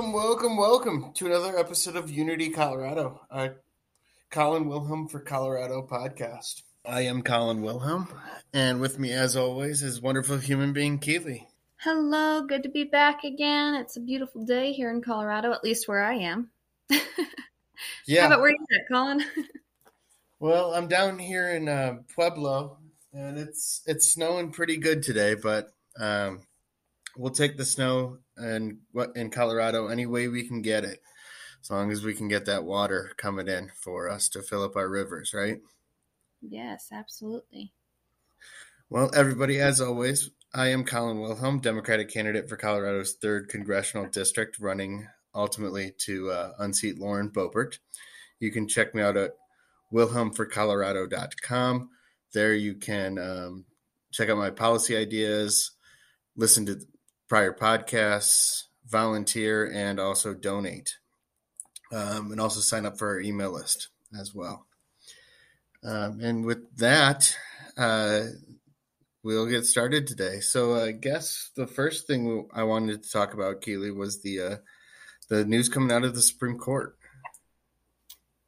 Welcome, welcome, welcome to another episode of Unity Colorado, a Colin Wilhelm for Colorado podcast. I am Colin Wilhelm, and with me, as always, is wonderful human being Keely. Hello, good to be back again. It's a beautiful day here in Colorado, at least where I am. Yeah, How about where you at, Colin? well, I'm down here in uh, Pueblo, and it's it's snowing pretty good today, but um, we'll take the snow and what in Colorado any way we can get it, as long as we can get that water coming in for us to fill up our rivers, right? yes, absolutely. Well, everybody, as always, I am Colin Wilhelm, Democratic candidate for Colorado's third congressional district, running ultimately to uh, unseat Lauren Boebert. You can check me out at wilhelmforcolorado.com. There you can um, check out my policy ideas, listen to prior podcasts, volunteer, and also donate. Um, and also sign up for our email list as well. Um, and with that, uh, we'll get started today. So I guess the first thing I wanted to talk about, Keely, was the uh, the news coming out of the Supreme Court.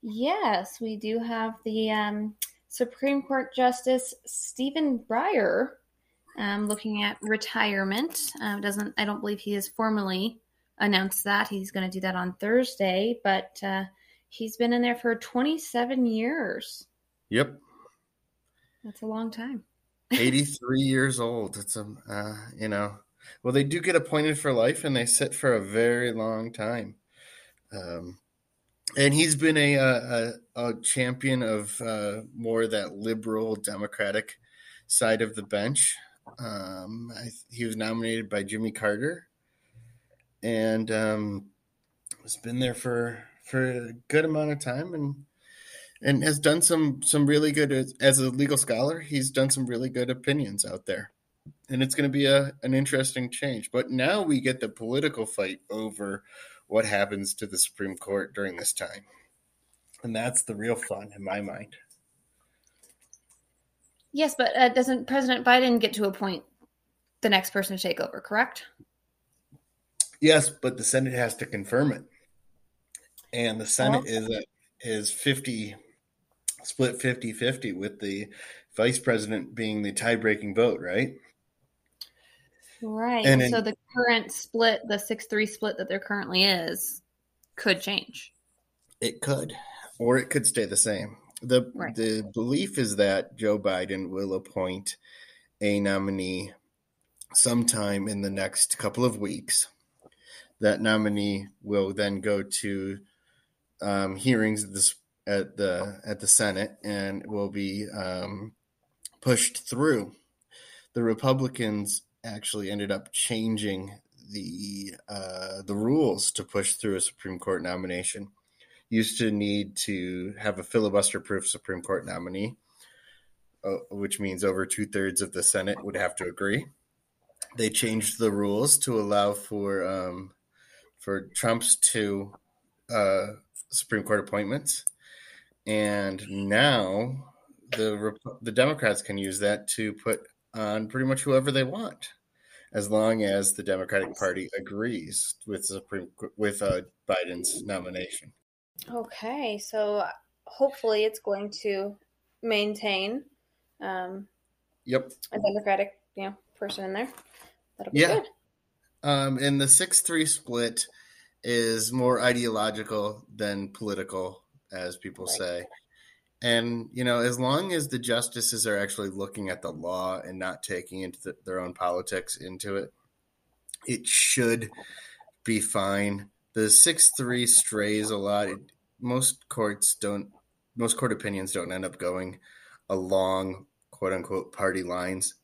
Yes, we do have the um, Supreme Court Justice Stephen Breyer um, looking at retirement. Uh, doesn't I don't believe he has formally announced that he's going to do that on Thursday, but uh, he's been in there for 27 years. Yep, That's a long time. 83 years old. It's a uh, you know, well they do get appointed for life and they sit for a very long time. Um, and he's been a a, a champion of uh, more that liberal democratic side of the bench. Um, I, he was nominated by Jimmy Carter, and um, has been there for for a good amount of time, and and has done some some really good as, as a legal scholar. He's done some really good opinions out there, and it's going to be a an interesting change. But now we get the political fight over what happens to the Supreme Court during this time, and that's the real fun in my mind. Yes, but uh, doesn't President Biden get to appoint the next person to take over? Correct. Yes, but the Senate has to confirm it, and the Senate Oh. is a, is fifty split 50-50 with the vice president being the tie-breaking vote, right? Right. And so in- the current split, the six three split that there currently is, could change. It could, or it could stay the same. The Right. The belief is that Joe Biden will appoint a nominee sometime in the next couple of weeks. That nominee will then go to um, hearings at the at the at the Senate and will be um, pushed through. The Republicans actually ended up changing the uh, the rules to push through a Supreme Court nomination. Used to need to have a filibuster proof Supreme Court nominee, uh, which means over two thirds of the Senate would have to agree. They changed the rules to allow for um, for Trump's two uh, Supreme Court appointments, and now the the Democrats can use that to put on pretty much whoever they want, as long as the Democratic Party agrees with Supreme with uh, Biden's nomination. Okay, so hopefully it's going to maintain um, Yep. a Democratic, you know, person in there. That'll be Yeah. good. Um, and the six three split is more ideological than political, as people Right. say. And you know, as long as the justices are actually looking at the law and not taking into the, their own politics into it, it should be fine. The six three strays a lot. It, most courts don't. Most court opinions don't end up going along quote unquote party lines.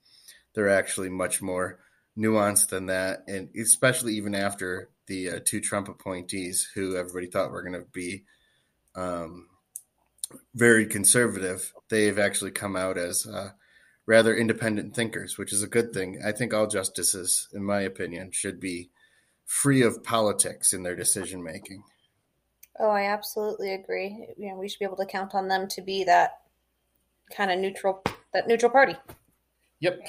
They're actually much more nuanced than that, and especially even after the uh, two Trump appointees, who everybody thought were going to be um, very conservative, they've actually come out as uh, rather independent thinkers, which is a good thing. I think all justices, in my opinion, should be free of politics in their decision making. Oh, I absolutely agree. You know, we should be able to count on them to be that kind of neutral, that neutral party. Yep.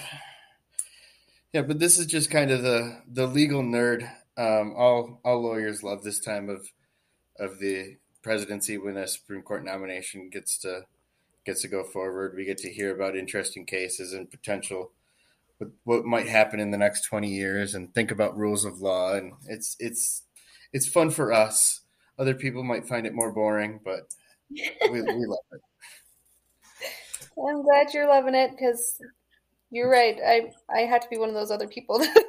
Yeah, but this is just kind of the the legal nerd Um, all all lawyers love this time of of the presidency when a Supreme Court nomination gets to gets to go forward. We get to hear about interesting cases and potential what, what might happen in the next 20 years and think about rules of law and it's it's it's fun for us. Other people might find it more boring, but we, we love it. I'm glad you're loving it because you're right. I I had to be one of those other people that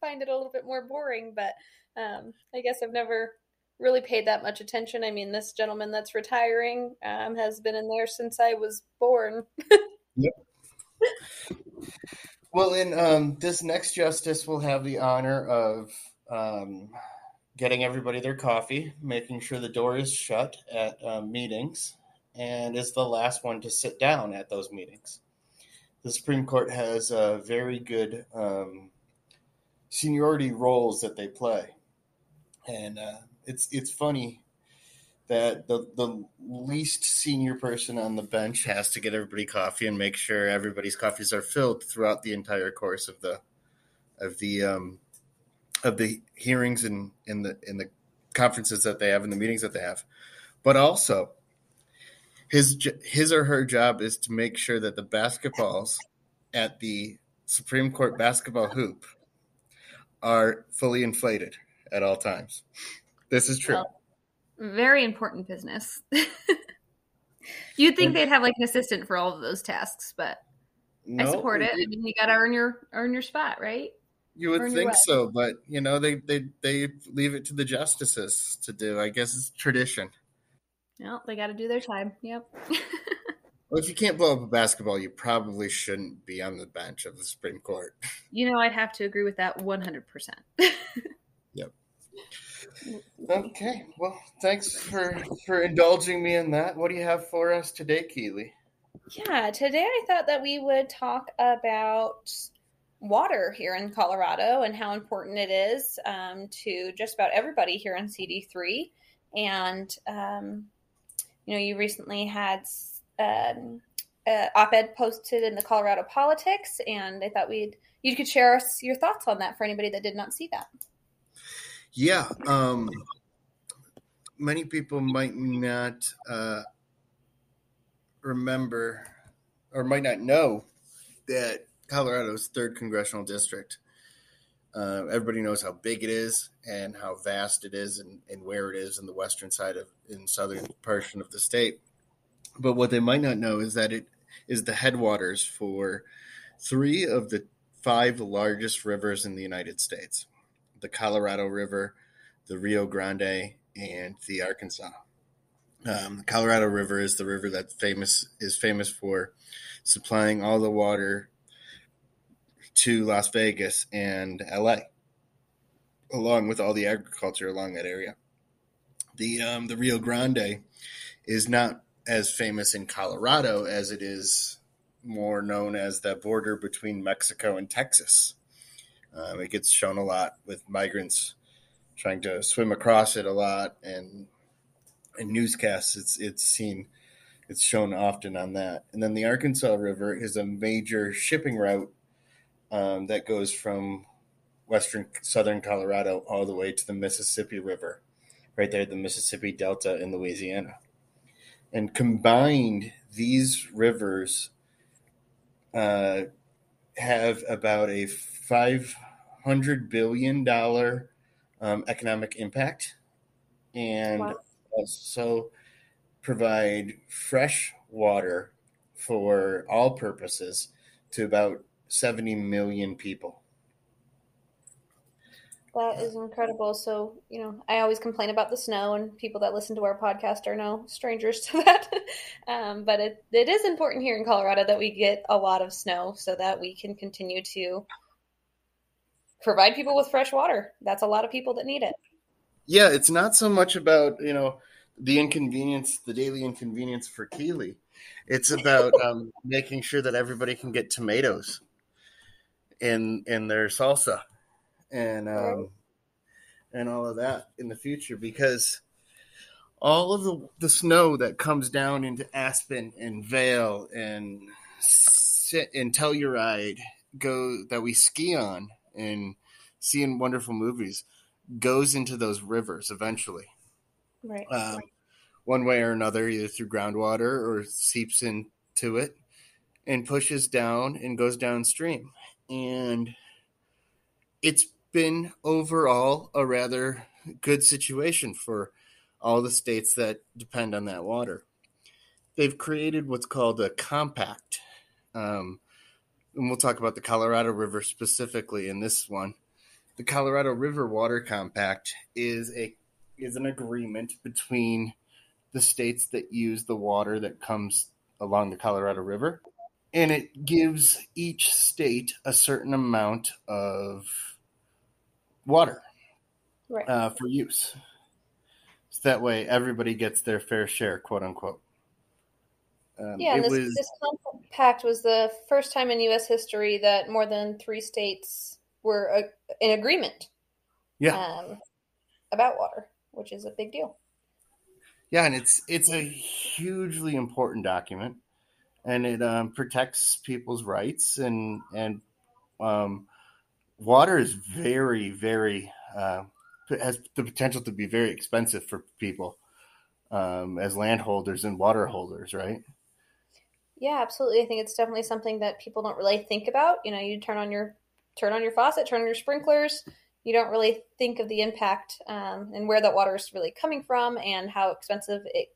find it a little bit more boring, but um, I guess I've never really paid that much attention. I mean, this gentleman that's retiring um, has been in there since I was born. yep. Well, and um, this next justice will have the honor of um, getting everybody their coffee, making sure the door is shut at um, meetings, and is the last one to sit down at those meetings. The Supreme Court has uh, very good um, seniority roles that they play, and uh, it's it's funny that the the least senior person on the bench has to get everybody coffee and make sure everybody's coffees are filled throughout the entire course of the of the um, of the hearings and in the in the conferences that they have and the meetings that they have, but also his his or her job is to make sure that the basketballs at the Supreme Court basketball hoop are fully inflated at all times. This is true. Well, very important business. You'd think they'd have like an assistant for all of those tasks, but no, I support it. I mean, you got to earn your earn your spot, right? You would earn think so, but you know they they they leave it to the justices to do. I guess it's tradition. No, they got to do their time. Yep. well, if you can't blow up a basketball, you probably shouldn't be on the bench of the Supreme Court. You know, I'd have to agree with that one hundred percent. Yep. Okay. Well, thanks for for indulging me in that. What do you have for us today, Keely? Yeah, today I thought that we would talk about water here in Colorado and how important it is um, to just about everybody here in CD3. And um, you know, you recently had um, op-ed posted in the Colorado Politics, and I thought we'd you could share us your thoughts on that for anybody that did not see that. Yeah. Um, many people might not uh, remember or might not know that Colorado's third congressional district. Uh, everybody knows how big it is and how vast it is and, and where it is in the western side of in southern portion of the state. But what they might not know is that it is the headwaters for three of the five largest rivers in the United States the Colorado River, the Rio Grande, and the Arkansas. Um, the Colorado River is the river that famous is famous for supplying all the water to Las Vegas and LA, along with all the agriculture along that area. The um, the Rio Grande is not as famous in Colorado as it is more known as the border between Mexico and Texas. Um, it gets shown a lot with migrants trying to swim across it a lot, and in newscasts, it's it's seen, it's shown often on that. And then the Arkansas River is a major shipping route um, that goes from western southern Colorado all the way to the Mississippi River, right there, the Mississippi Delta in Louisiana. And combined, these rivers uh, have about a five hundred billion dollar um, economic impact, and wow. also provide fresh water for all purposes to about seventy million people. That is incredible. So, you know, I always complain about the snow, and people that listen to our podcast are no strangers to that. um, but it, it is important here in Colorado that we get a lot of snow so that we can continue to provide people with fresh water. That's a lot of people that need it. Yeah, it's not so much about, you know, the inconvenience, the daily inconvenience for Keely. It's about um, making sure that everybody can get tomatoes in in their salsa and um, and all of that in the future because all of the, the snow that comes down into Aspen and Vail and and Telluride go that we ski on and seeing wonderful movies goes into those rivers eventually. Right. Um, one way or another, either through groundwater or seeps into it and pushes down and goes downstream. And it's been overall a rather good situation for all the states that depend on that water. They've created what's called a compact. Um, and we'll talk about the Colorado River specifically in this one. The Colorado River Water Compact is a is an agreement between the states that use the water that comes along the Colorado River, and it gives each state a certain amount of water Right. uh, for use. So that way, everybody gets their fair share, quote unquote. Um, yeah, and this, was this compact was the first time in U.S. history that more than three states were uh, in agreement yeah, um, about water, which is a big deal. yeah, and it's it's a hugely important document, and it um, protects people's rights and and um, water is very very uh, has the potential to be very expensive for people um, as landholders and water holders, right? Yeah, absolutely. I think it's definitely something that people don't really think about. You know, you turn on your turn on your faucet, turn on your sprinklers. You don't really think of the impact um, and where that water is really coming from and how expensive it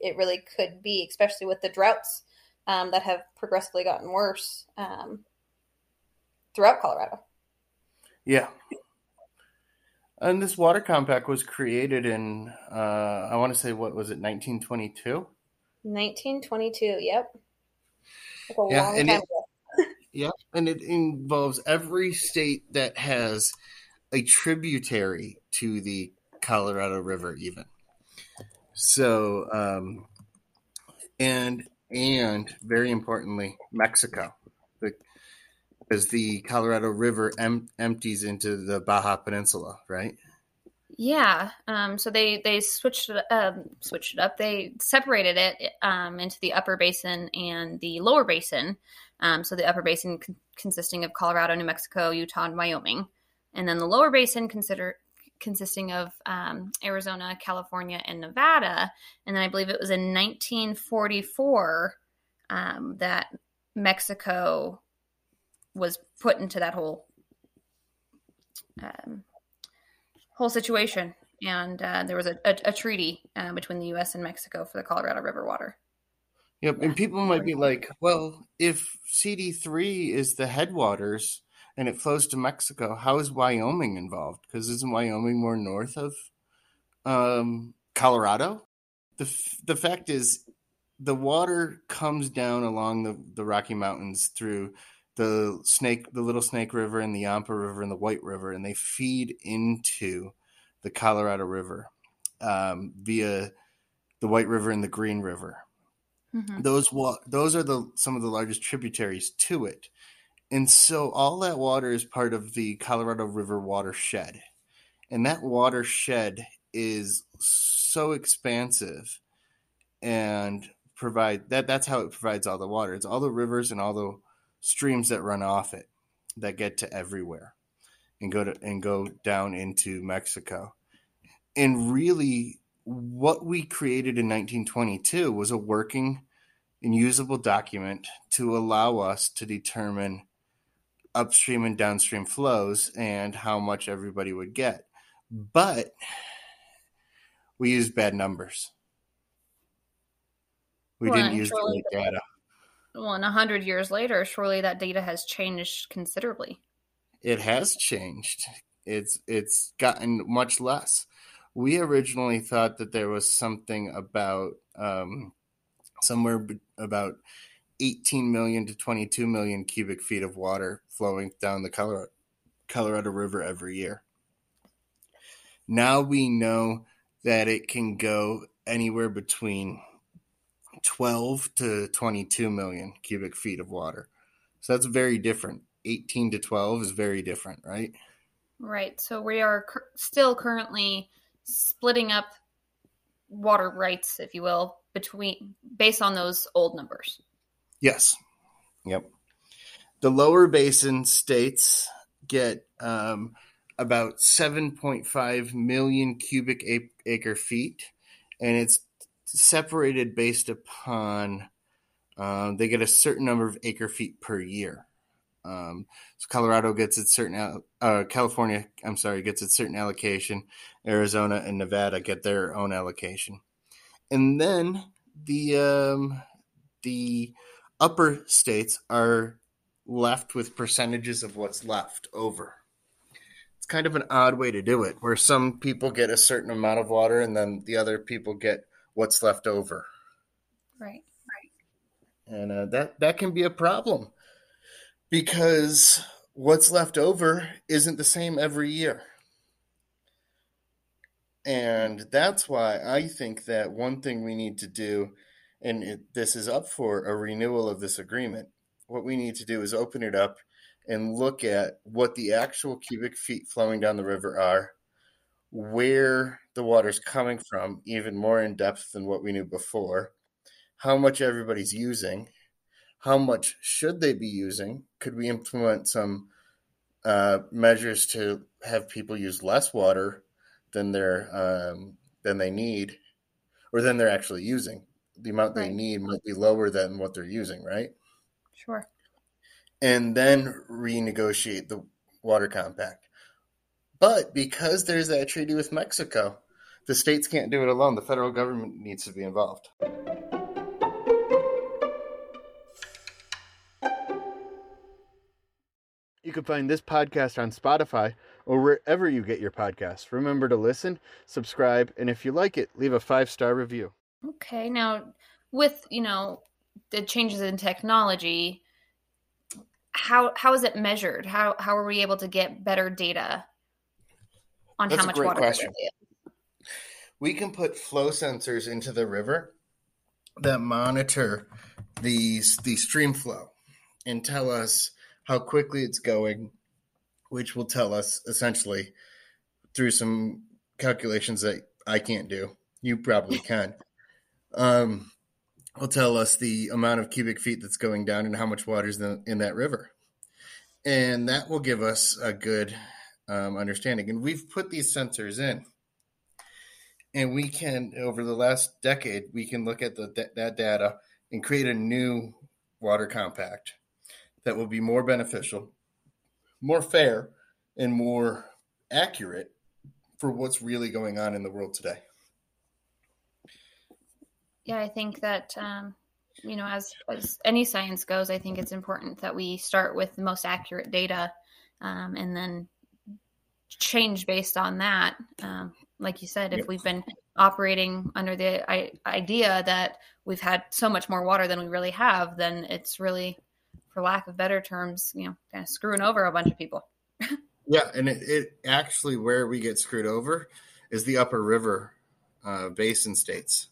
it really could be, especially with the droughts um, that have progressively gotten worse um, throughout Colorado. Yeah. And this water compact was created in, uh, I want to say, what was it, 1922? 1922. Yep. Like Yeah, and it- Yeah. And it involves every state that has a tributary to the Colorado River, even. So, um, and, and very importantly, Mexico. Because the Colorado River em- empties into the Baja Peninsula, right? Yeah. Um, so they they switched it um, switched it up. They separated it um, into the upper basin and the lower basin. Um, so the upper basin con- consisting of Colorado, New Mexico, Utah, and Wyoming, and then the lower basin consider consisting of um, Arizona, California, and Nevada. And then I believe it was in 1944 um, that Mexico was put into that whole um, whole situation. And uh, there was a, a, a treaty uh, between the U.S. and Mexico for the Colorado River water. Yep, and people might be like, well, if CD3 is the headwaters and it flows to Mexico, how is Wyoming involved? Because isn't Wyoming more north of um, Colorado? The, f- the fact is, the water comes down along the, the Rocky Mountains through the Snake, the Little Snake River, and the Yampa River, and the White River, and they feed into the Colorado River um, via the White River and the Green River. Mm-hmm. those wa- those are the some of the largest tributaries to it. And so all that water is part of the colorado river watershed. And that watershed is so expansive and provide that that's how it provides all the water. It's all the rivers and all the streams that run off it that get to everywhere and go to and go down into mexico and really what we created in 1922 was a working and usable document to allow us to determine upstream and downstream flows and how much everybody would get. But we used bad numbers. We Well, didn't use the right data. Well, and a hundred years later, surely that data has changed considerably. It has changed. It's it's gotten much less. We originally thought that there was something about um, somewhere be- about 18 million to 22 million cubic feet of water flowing down the Colorado, Colorado River every year. Now we know that it can go anywhere between 12 to 22 million cubic feet of water. So that's very different. 18 to 12 is very different, right? Right. So we are still currently splitting up water rights, if you will, between based on those old numbers. Yes. Yep. The lower basin states get um, about 7.5 million cubic acre feet, and it's separated based upon um, they get a certain number of acre feet per year. Um, so Colorado gets its certain, uh, California, I'm sorry, gets its certain allocation. Arizona and Nevada get their own allocation, and then the um, the upper states are left with percentages of what's left over. It's kind of an odd way to do it, where some people get a certain amount of water and then the other people get what's left over. Right, right. And uh, that that can be a problem because what's left over isn't the same every year. And that's why I think that one thing we need to do, and it, this is up for a renewal of this agreement, what we need to do is open it up and look at what the actual cubic feet flowing down the river are, where the water's coming from, even more in depth than what we knew before, how much everybody's using, how much should they be using? Could we implement some uh, measures to have people use less water than they're um, than they need, or than they're actually using? The amount right. they need might be lower than what they're using, right? Sure. And then renegotiate the water compact. But because there's that treaty with Mexico, the states can't do it alone. The federal government needs to be involved. You can find this podcast on Spotify or wherever you get your podcasts. Remember to listen, subscribe, and if you like it, leave a five star review. Okay, now with you know the changes in technology, how how is it measured? How how are we able to get better data on That's how much water? Question. We can put flow sensors into the river that monitor these the stream flow and tell us how quickly it's going, which will tell us essentially through some calculations that I can't do. You probably can. um, will tell us the amount of cubic feet that's going down and how much water is in that river. And that will give us a good um, understanding. And we've put these sensors in. And we can, over the last decade, we can look at the, that data and create a new water compact that will be more beneficial, more fair, and more accurate for what's really going on in the world today yeah, I think that um, you know, as as any science goes, I think it's important that we start with the most accurate data, um, and then change based on that. Um, like you said, if we've been operating under the I- idea that we've had so much more water than we really have, then it's really, for lack of better terms, you know, kind of screwing over a bunch of people. yeah, and it, it, actually where we get screwed over is the upper river uh, basin states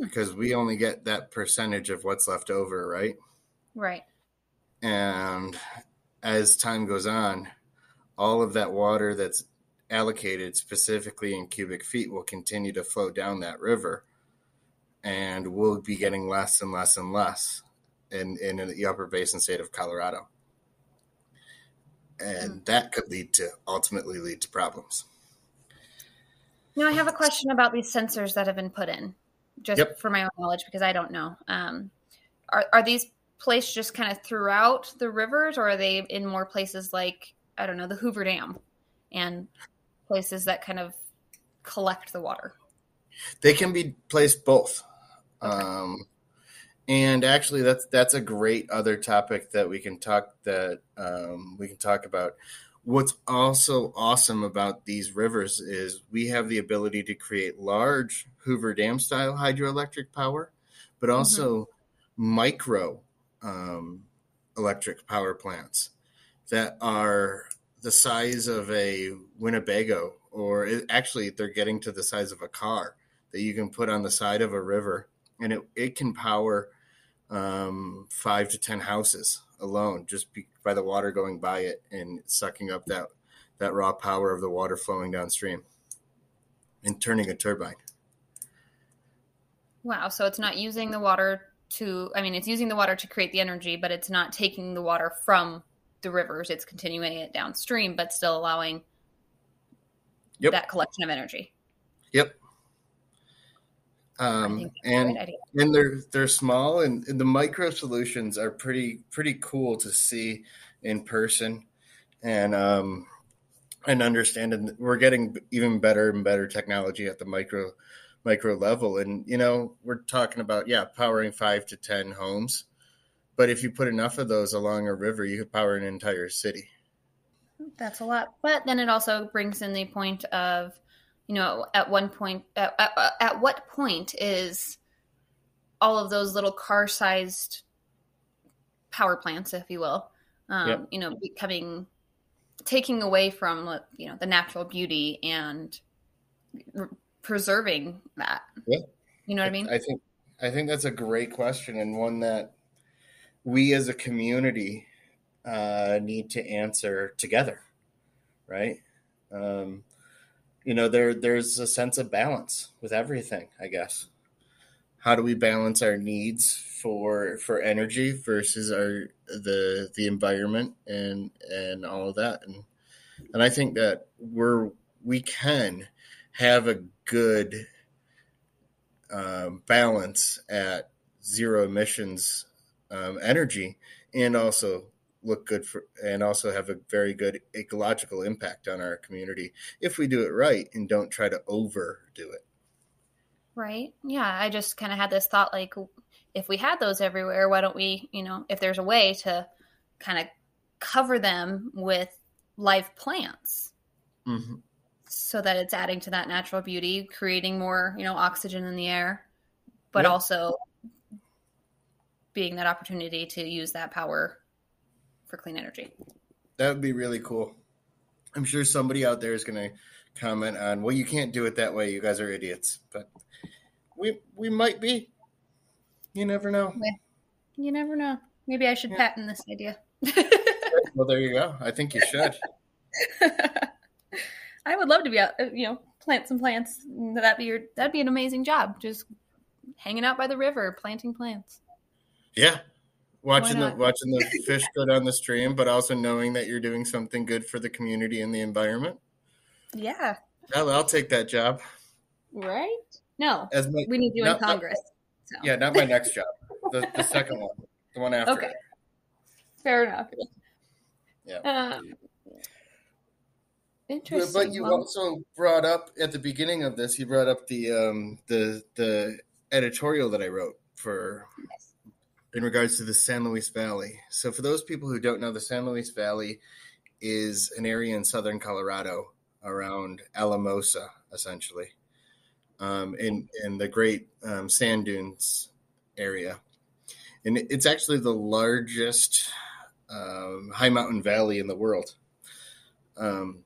because we only get that percentage of what's left over, right? Right. And as time goes on, all of that water that's allocated specifically in cubic feet will continue to flow down that river and we'll be getting less and less and less in, in the upper basin state of Colorado. And mm. that could lead to ultimately lead to problems. Now, I have a question about these sensors that have been put in, just yep. for my own knowledge, because I don't know. Um, are, are these placed just kind of throughout the rivers, or are they in more places like, I don't know, the Hoover Dam and places that kind of collect the water? They can be placed both. Okay. Um, and actually, that's that's a great other topic that we can talk that um, we can talk about what's also awesome about these rivers is we have the ability to create large Hoover Dam style hydroelectric power, but also mm-hmm. micro um, electric power plants that are the size of a Winnebago, or it, actually, they're getting to the size of a car that you can put on the side of a river, and it, it can power um, five to 10 houses alone just be, by the water going by it and sucking up that that raw power of the water flowing downstream and turning a turbine. Wow, so it's not using the water to I mean it's using the water to create the energy, but it's not taking the water from the rivers. It's continuing it downstream, but still allowing Yep. that collection of energy. Yep. Um, think that's a and and they're they're small and, and the micro solutions are pretty pretty cool to see in person and um and understanding we're getting even better and better technology at the micro micro level and you know we're talking about yeah powering five to ten homes but if you put enough of those along a river you could power an entire city That's a lot. But then it also brings in the point of, you know, at one point, at, at, at what point is all of those little car sized power plants, if you will, um, Yep. you know, becoming, taking away from, you know, the natural beauty and r- preserving that. Yeah. You know what I mean? I think I think that's a great question and one that we as a community uh, need to answer together, right? Um, you know, there there's a sense of balance with everything. I guess. How do we balance our needs for for energy versus our the the environment and and all of that and and I think that we're we can have a good um, balance at zero emissions um, energy and also look good for and also have a very good ecological impact on our community if we do it right and don't try to overdo it Right. Yeah. I just kind of had this thought like, if we had those everywhere, why don't we, you know, if there's a way to kind of cover them with live plants mm-hmm. so that it's adding to that natural beauty, creating more, you know, oxygen in the air, but Yeah. also being that opportunity to use that power for clean energy. that would be really cool i'm sure somebody out there is going to comment on well you can't do it that way you guys are idiots but we we might be you never know You never know. Maybe I should Yeah. patent this idea. well there you go i think you should I would love to be out, uh, you know, plant some plants. That'd be your, that'd be an amazing job. Just hanging out by the river, planting plants. Yeah. Watching the watching the fish go down the stream, but also knowing that you're doing something good for the community and the environment. Yeah. I'll, I'll take that job Right? No, as my we need you in. Congress. So. yeah, not my next job, the, the second one, the one after. Okay. it. Fair enough. Yeah. Um, But, interesting. but you Well, also brought up at the beginning of this, you brought up the um, the the editorial that I wrote for in regards to the San Luis Valley. So for those people who don't know, the San Luis Valley is an area in southern Colorado around Alamosa, essentially, um, in in the Great um, Sand Dunes area, and it's actually the largest um, high mountain valley in the world. Um,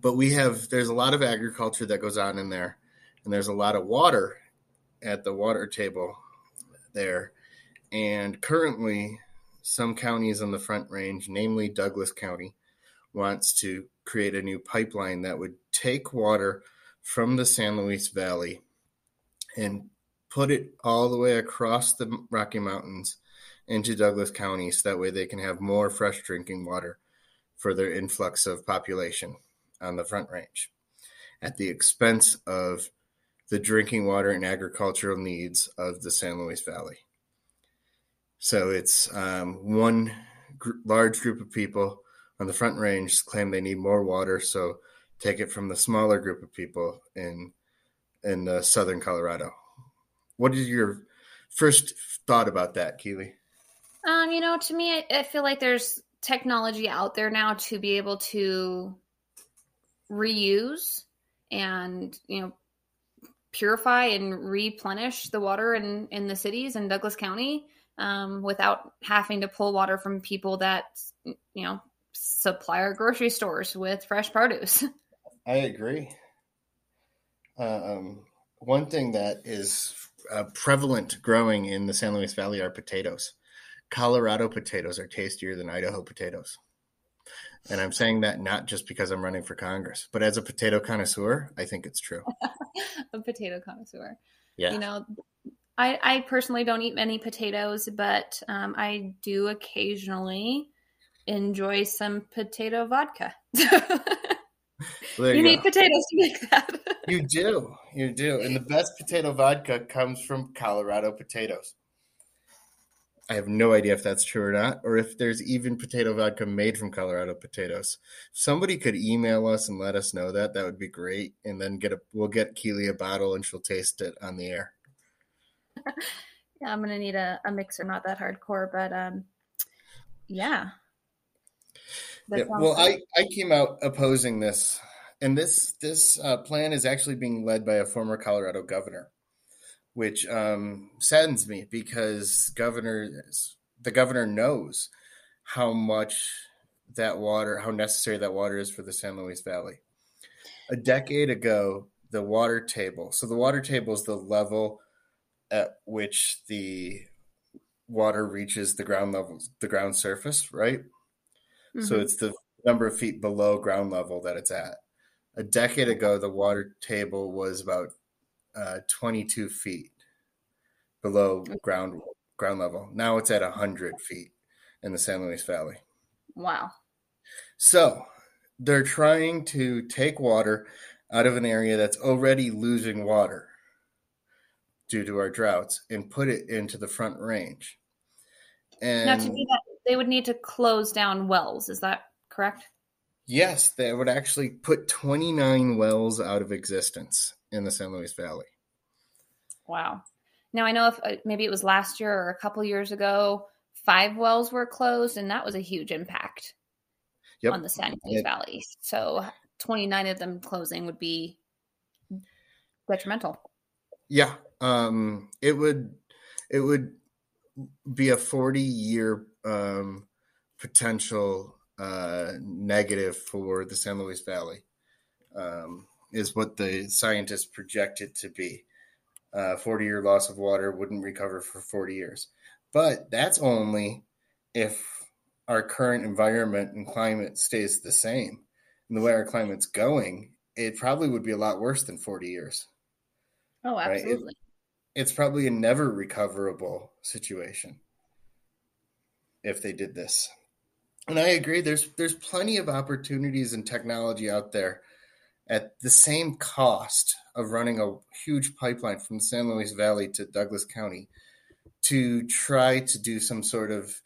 but we have there's a lot of agriculture that goes on in there, and there's a lot of water at the water table there. And currently, some counties on the Front Range, namely Douglas County, wants to create a new pipeline that would take water from the San Luis Valley and put it all the way across the Rocky Mountains into Douglas County so that way they can have more fresh drinking water for their influx of population on the Front Range at the expense of the drinking water and agricultural needs of the San Luis Valley. So it's um, one gr- large group of people on the Front Range claim they need more water, so take it from the smaller group of people in in uh, southern Colorado. What is your first thought about that, Keely? Um, you know, to me, I, I feel like there's technology out there now to be able to reuse and you know purify and replenish the water in in the cities in Douglas County um, without having to pull water from people that you know supply our grocery stores with fresh produce. I agree. Um, one thing that is uh, prevalent growing in the San Luis Valley are potatoes. Colorado potatoes are tastier than Idaho potatoes. And I'm saying that not just because I'm running for Congress, but as a potato connoisseur, I think it's true. a potato connoisseur. Yeah. You know, I, I personally don't eat many potatoes, but um, I do occasionally enjoy some potato vodka. You you need potatoes to make that. You do. You do. And the best potato vodka comes from Colorado potatoes. I have no idea if that's true or not, or if there's even potato vodka made from Colorado potatoes. If somebody could email us and let us know that, that would be great. And then get a we'll get Keely a bottle and she'll taste it on the air. yeah, I'm gonna need a, a mixer, not that hardcore, but um, yeah. Yeah, well. I, I came out opposing this, and this this uh, plan is actually being led by a former Colorado governor, which um, saddens me because governor the governor knows how much that water, how necessary that water is for the San Luis Valley. A decade ago, the water table. So the water table is the level at which the water reaches the ground level, the ground surface, right? So Mhm. it's the number of feet below ground level that it's at. A decade ago, the water table was about uh, 22 feet below ground ground level. Now it's at 100 feet in the San Luis Valley. wow. So they're trying to take water out of an area that's already losing water due to our droughts and put it into the front range. And now to do that, they would need to close down wells. Is that correct? Yes, they would actually put 29 wells out of existence in the San Luis Valley. Wow. Now I know if uh, maybe it was last year or a couple years ago, five wells were closed, and that was a huge impact Yep. on the San Luis It- Valley. So 29 of them closing would be detrimental. Yeah, um, it would it would be a 40 year um, potential uh, negative for the San Luis Valley, um, is what the scientists project it to be. Uh, 40 year loss of water wouldn't recover for 40 years. But that's only if our current environment and climate stays the same. And the way our climate's going, it probably would be a lot worse than 40 years Oh, Right. It's probably a never recoverable situation if they did this. And I agree there's there's plenty of opportunities and technology out there at the same cost of running a huge pipeline from the San Luis Valley to Douglas County to try to do some sort of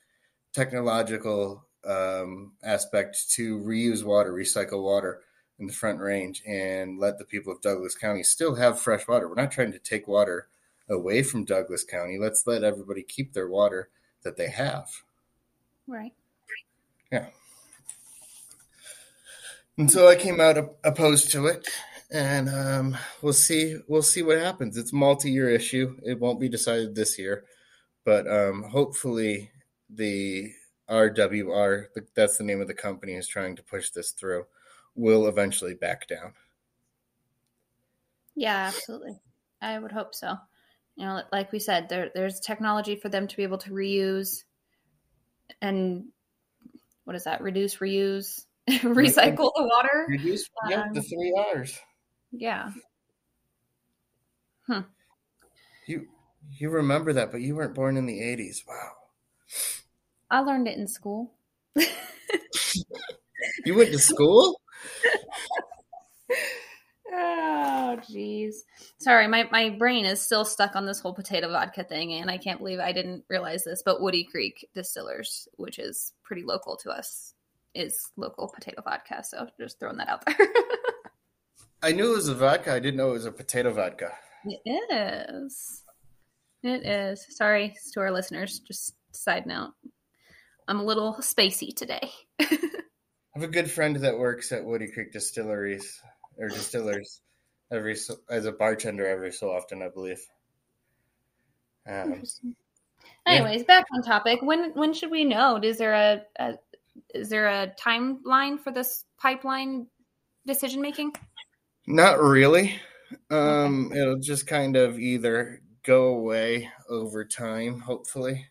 technological um, aspect to reuse water, recycle water in the Front Range, and let the people of Douglas County still have fresh water. We're not trying to take water away from Douglas County. Let's let everybody keep their water that they have. Right. Yeah. And so I came out opposed to it, and um, we'll see. We'll see what happens. It's a multi-year issue. It won't be decided this year, but um, hopefully the RWR, that's the name of the company, is trying to push this through. Will eventually back down. Yeah, absolutely. I would hope so. You know, like we said, there there's technology for them to be able to reuse and what is that? Reduce, reuse, recycle the water. Reduce, yeah, the Um, three R's. Yeah. You you remember that, but you weren't born in the '80s. Wow. I learned it in school. You went to school? Oh, jeez. Sorry, my, my brain is still stuck on this whole potato vodka thing, and I can't believe I didn't realize this. But Woody Creek Distillers, which is pretty local to us, is local potato vodka. So just throwing that out there. I knew it was a vodka. I didn't know it was a potato vodka. it is. It is. Sorry to our listeners. Just side note. I'm a little spacey today. I have a good friend that works at Woody Creek Distilleries or distillers every so, as a bartender every so often, I believe. Um, Interesting. yeah. Anyways, back on topic. When when should we know? Is there a, a is there a timeline for this pipeline decision making? not really. Um, It'll just kind of either go away over time, hopefully,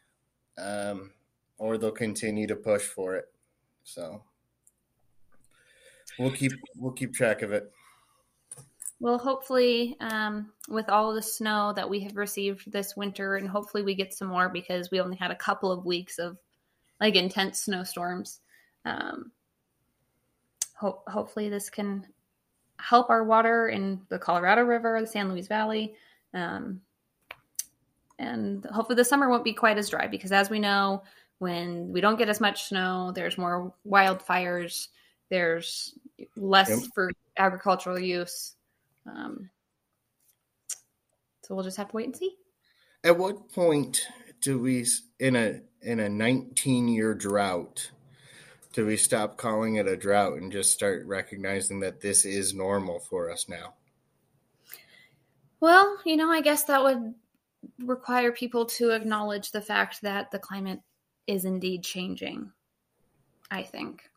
um, or they'll continue to push for it. So we'll keep we'll keep track of it. Well, hopefully, um, with all the snow that we have received this winter, and hopefully we get some more because we only had a couple of weeks of like intense snowstorms. Um, ho- hopefully, this can help our water in the Colorado River, the San Luis Valley. Um, and hopefully, the summer won't be quite as dry because, as we know, when we don't get as much snow, there's more wildfires, there's less yep. for agricultural use. Um, so we'll just have to wait and see. At what point do we, in a in a 19 year drought, do we stop calling it a drought and just start recognizing that this is normal for us now? Well, you know, I guess that would require people to acknowledge the fact that the climate is indeed changing. I think.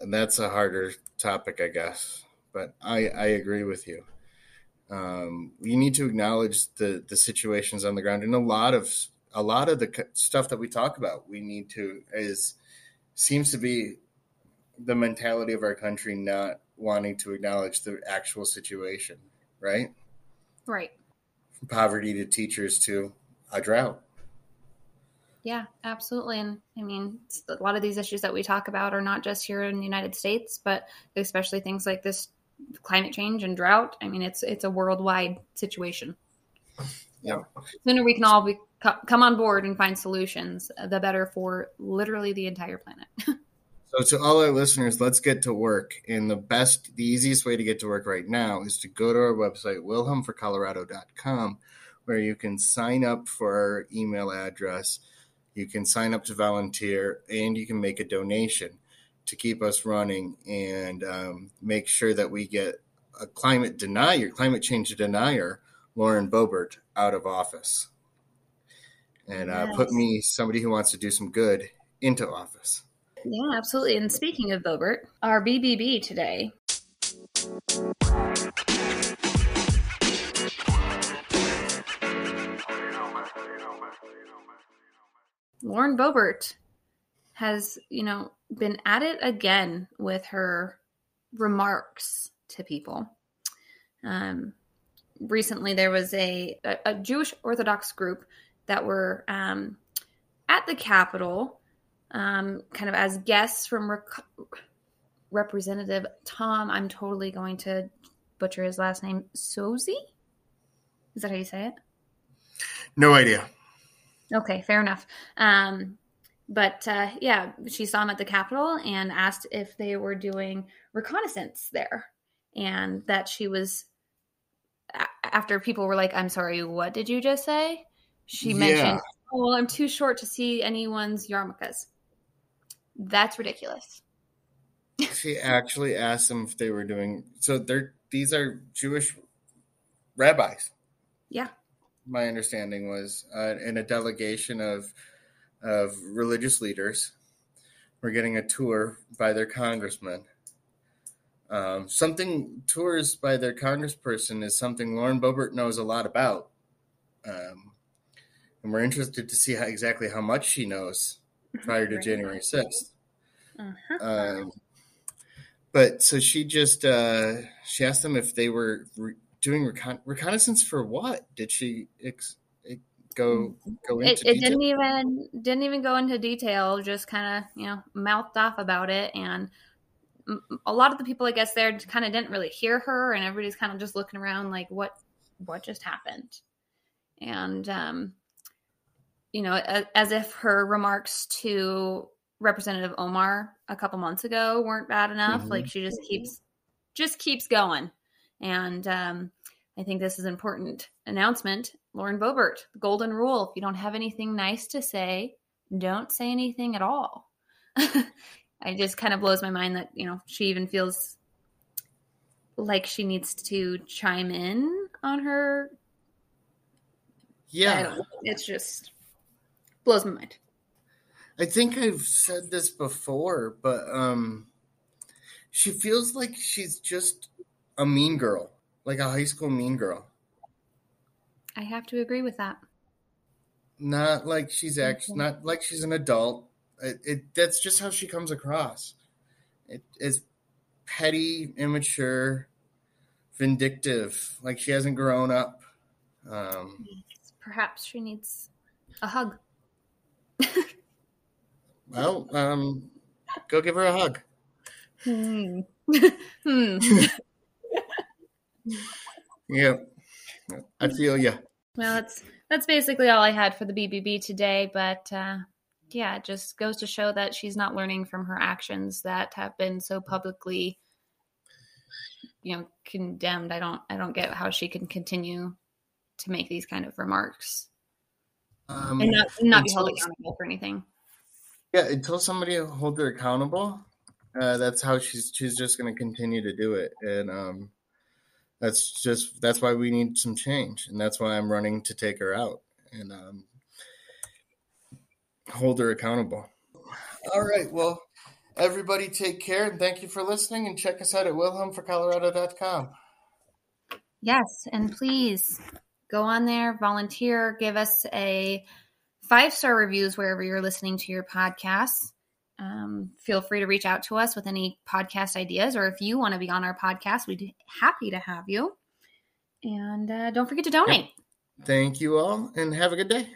And that's a harder topic, I guess. But I, I agree with you. Um, you need to acknowledge the the situations on the ground, and a lot of a lot of the stuff that we talk about, we need to is seems to be the mentality of our country not wanting to acknowledge the actual situation, right? Right. From poverty to teachers to a drought. Yeah, absolutely. And I mean, a lot of these issues that we talk about are not just here in the United States, but especially things like this climate change and drought. I mean, it's it's a worldwide situation. Yeah. The sooner we can all be, come on board and find solutions, uh, the better for literally the entire planet. so, to all our listeners, let's get to work. And the best, the easiest way to get to work right now is to go to our website, wilhelmforcolorado.com, where you can sign up for our email address you can sign up to volunteer and you can make a donation to keep us running and um, make sure that we get a climate denier, climate change denier, Lauren Boebert, out of office. And uh, yes. put me, somebody who wants to do some good, into office. Yeah, absolutely. And speaking of Boebert, our BBB today Lauren Boebert has, you know, been at it again with her remarks to people. Um, recently, there was a, a, a, Jewish Orthodox group that were um, at the Capitol, um, kind of as guests from Rec- Representative Tom. I'm totally going to butcher his last name. Suozzi? Is that how you say it? No idea. Okay, fair enough. Um, but uh, yeah, she saw him at the Capitol and asked if they were doing reconnaissance there, and that she was. After people were like, "I'm sorry, what did you just say?" She yeah. mentioned, "Oh, well, I'm too short to see anyone's yarmulkes." That's ridiculous. she actually asked them if they were doing so. They're these are Jewish rabbis. Yeah my understanding was, uh, in a delegation of of religious leaders. We're getting a tour by their congressman. Um, something tours by their congressperson is something Lauren Boebert knows a lot about, um, and we're interested to see how, exactly how much she knows prior to January 6th uh-huh. um, but so she just uh, she asked them if they were re- doing recon- reconnaissance for what? Did she ex- go go into? It, it didn't even didn't even go into detail. Just kind of you know mouthed off about it, and a lot of the people I guess there kind of didn't really hear her, and everybody's kind of just looking around like what what just happened, and um, you know as, as if her remarks to Representative Omar a couple months ago weren't bad enough. Mm-hmm. Like she just keeps just keeps going. And um, I think this is an important announcement. Lauren Boebert, the golden rule if you don't have anything nice to say, don't say anything at all. it just kind of blows my mind that, you know, she even feels like she needs to chime in on her. Yeah. It's just blows my mind. I think I've said this before, but um she feels like she's just a mean girl, like a high school mean girl. I have to agree with that. Not like she's actually not like she's an adult. It, it that's just how she comes across. It is petty, immature, vindictive, like she hasn't grown up. Um, Perhaps she needs a hug. well, um, Go give her a hug. Hmm. hmm. Yeah, I feel you. Well, that's that's basically all I had for the BBB today. But uh, yeah, it just goes to show that she's not learning from her actions that have been so publicly, you know, condemned. I don't I don't get how she can continue to make these kind of remarks Um, and not not be held accountable for anything. Yeah, until somebody holds her accountable, uh, that's how she's she's just going to continue to do it, and um, that's just that's why we need some change, and that's why I'm running to take her out and um, hold her accountable. All right, well, everybody take care, and thank you for listening, and check us out at wilhelmforcolorado.com. Yes, and please go on there, volunteer, give us a five star reviews wherever you're listening to your podcasts. Um, feel free to reach out to us with any podcast ideas, or if you want to be on our podcast, we'd be happy to have you. And uh, don't forget to donate. Thank you all, and have a good day.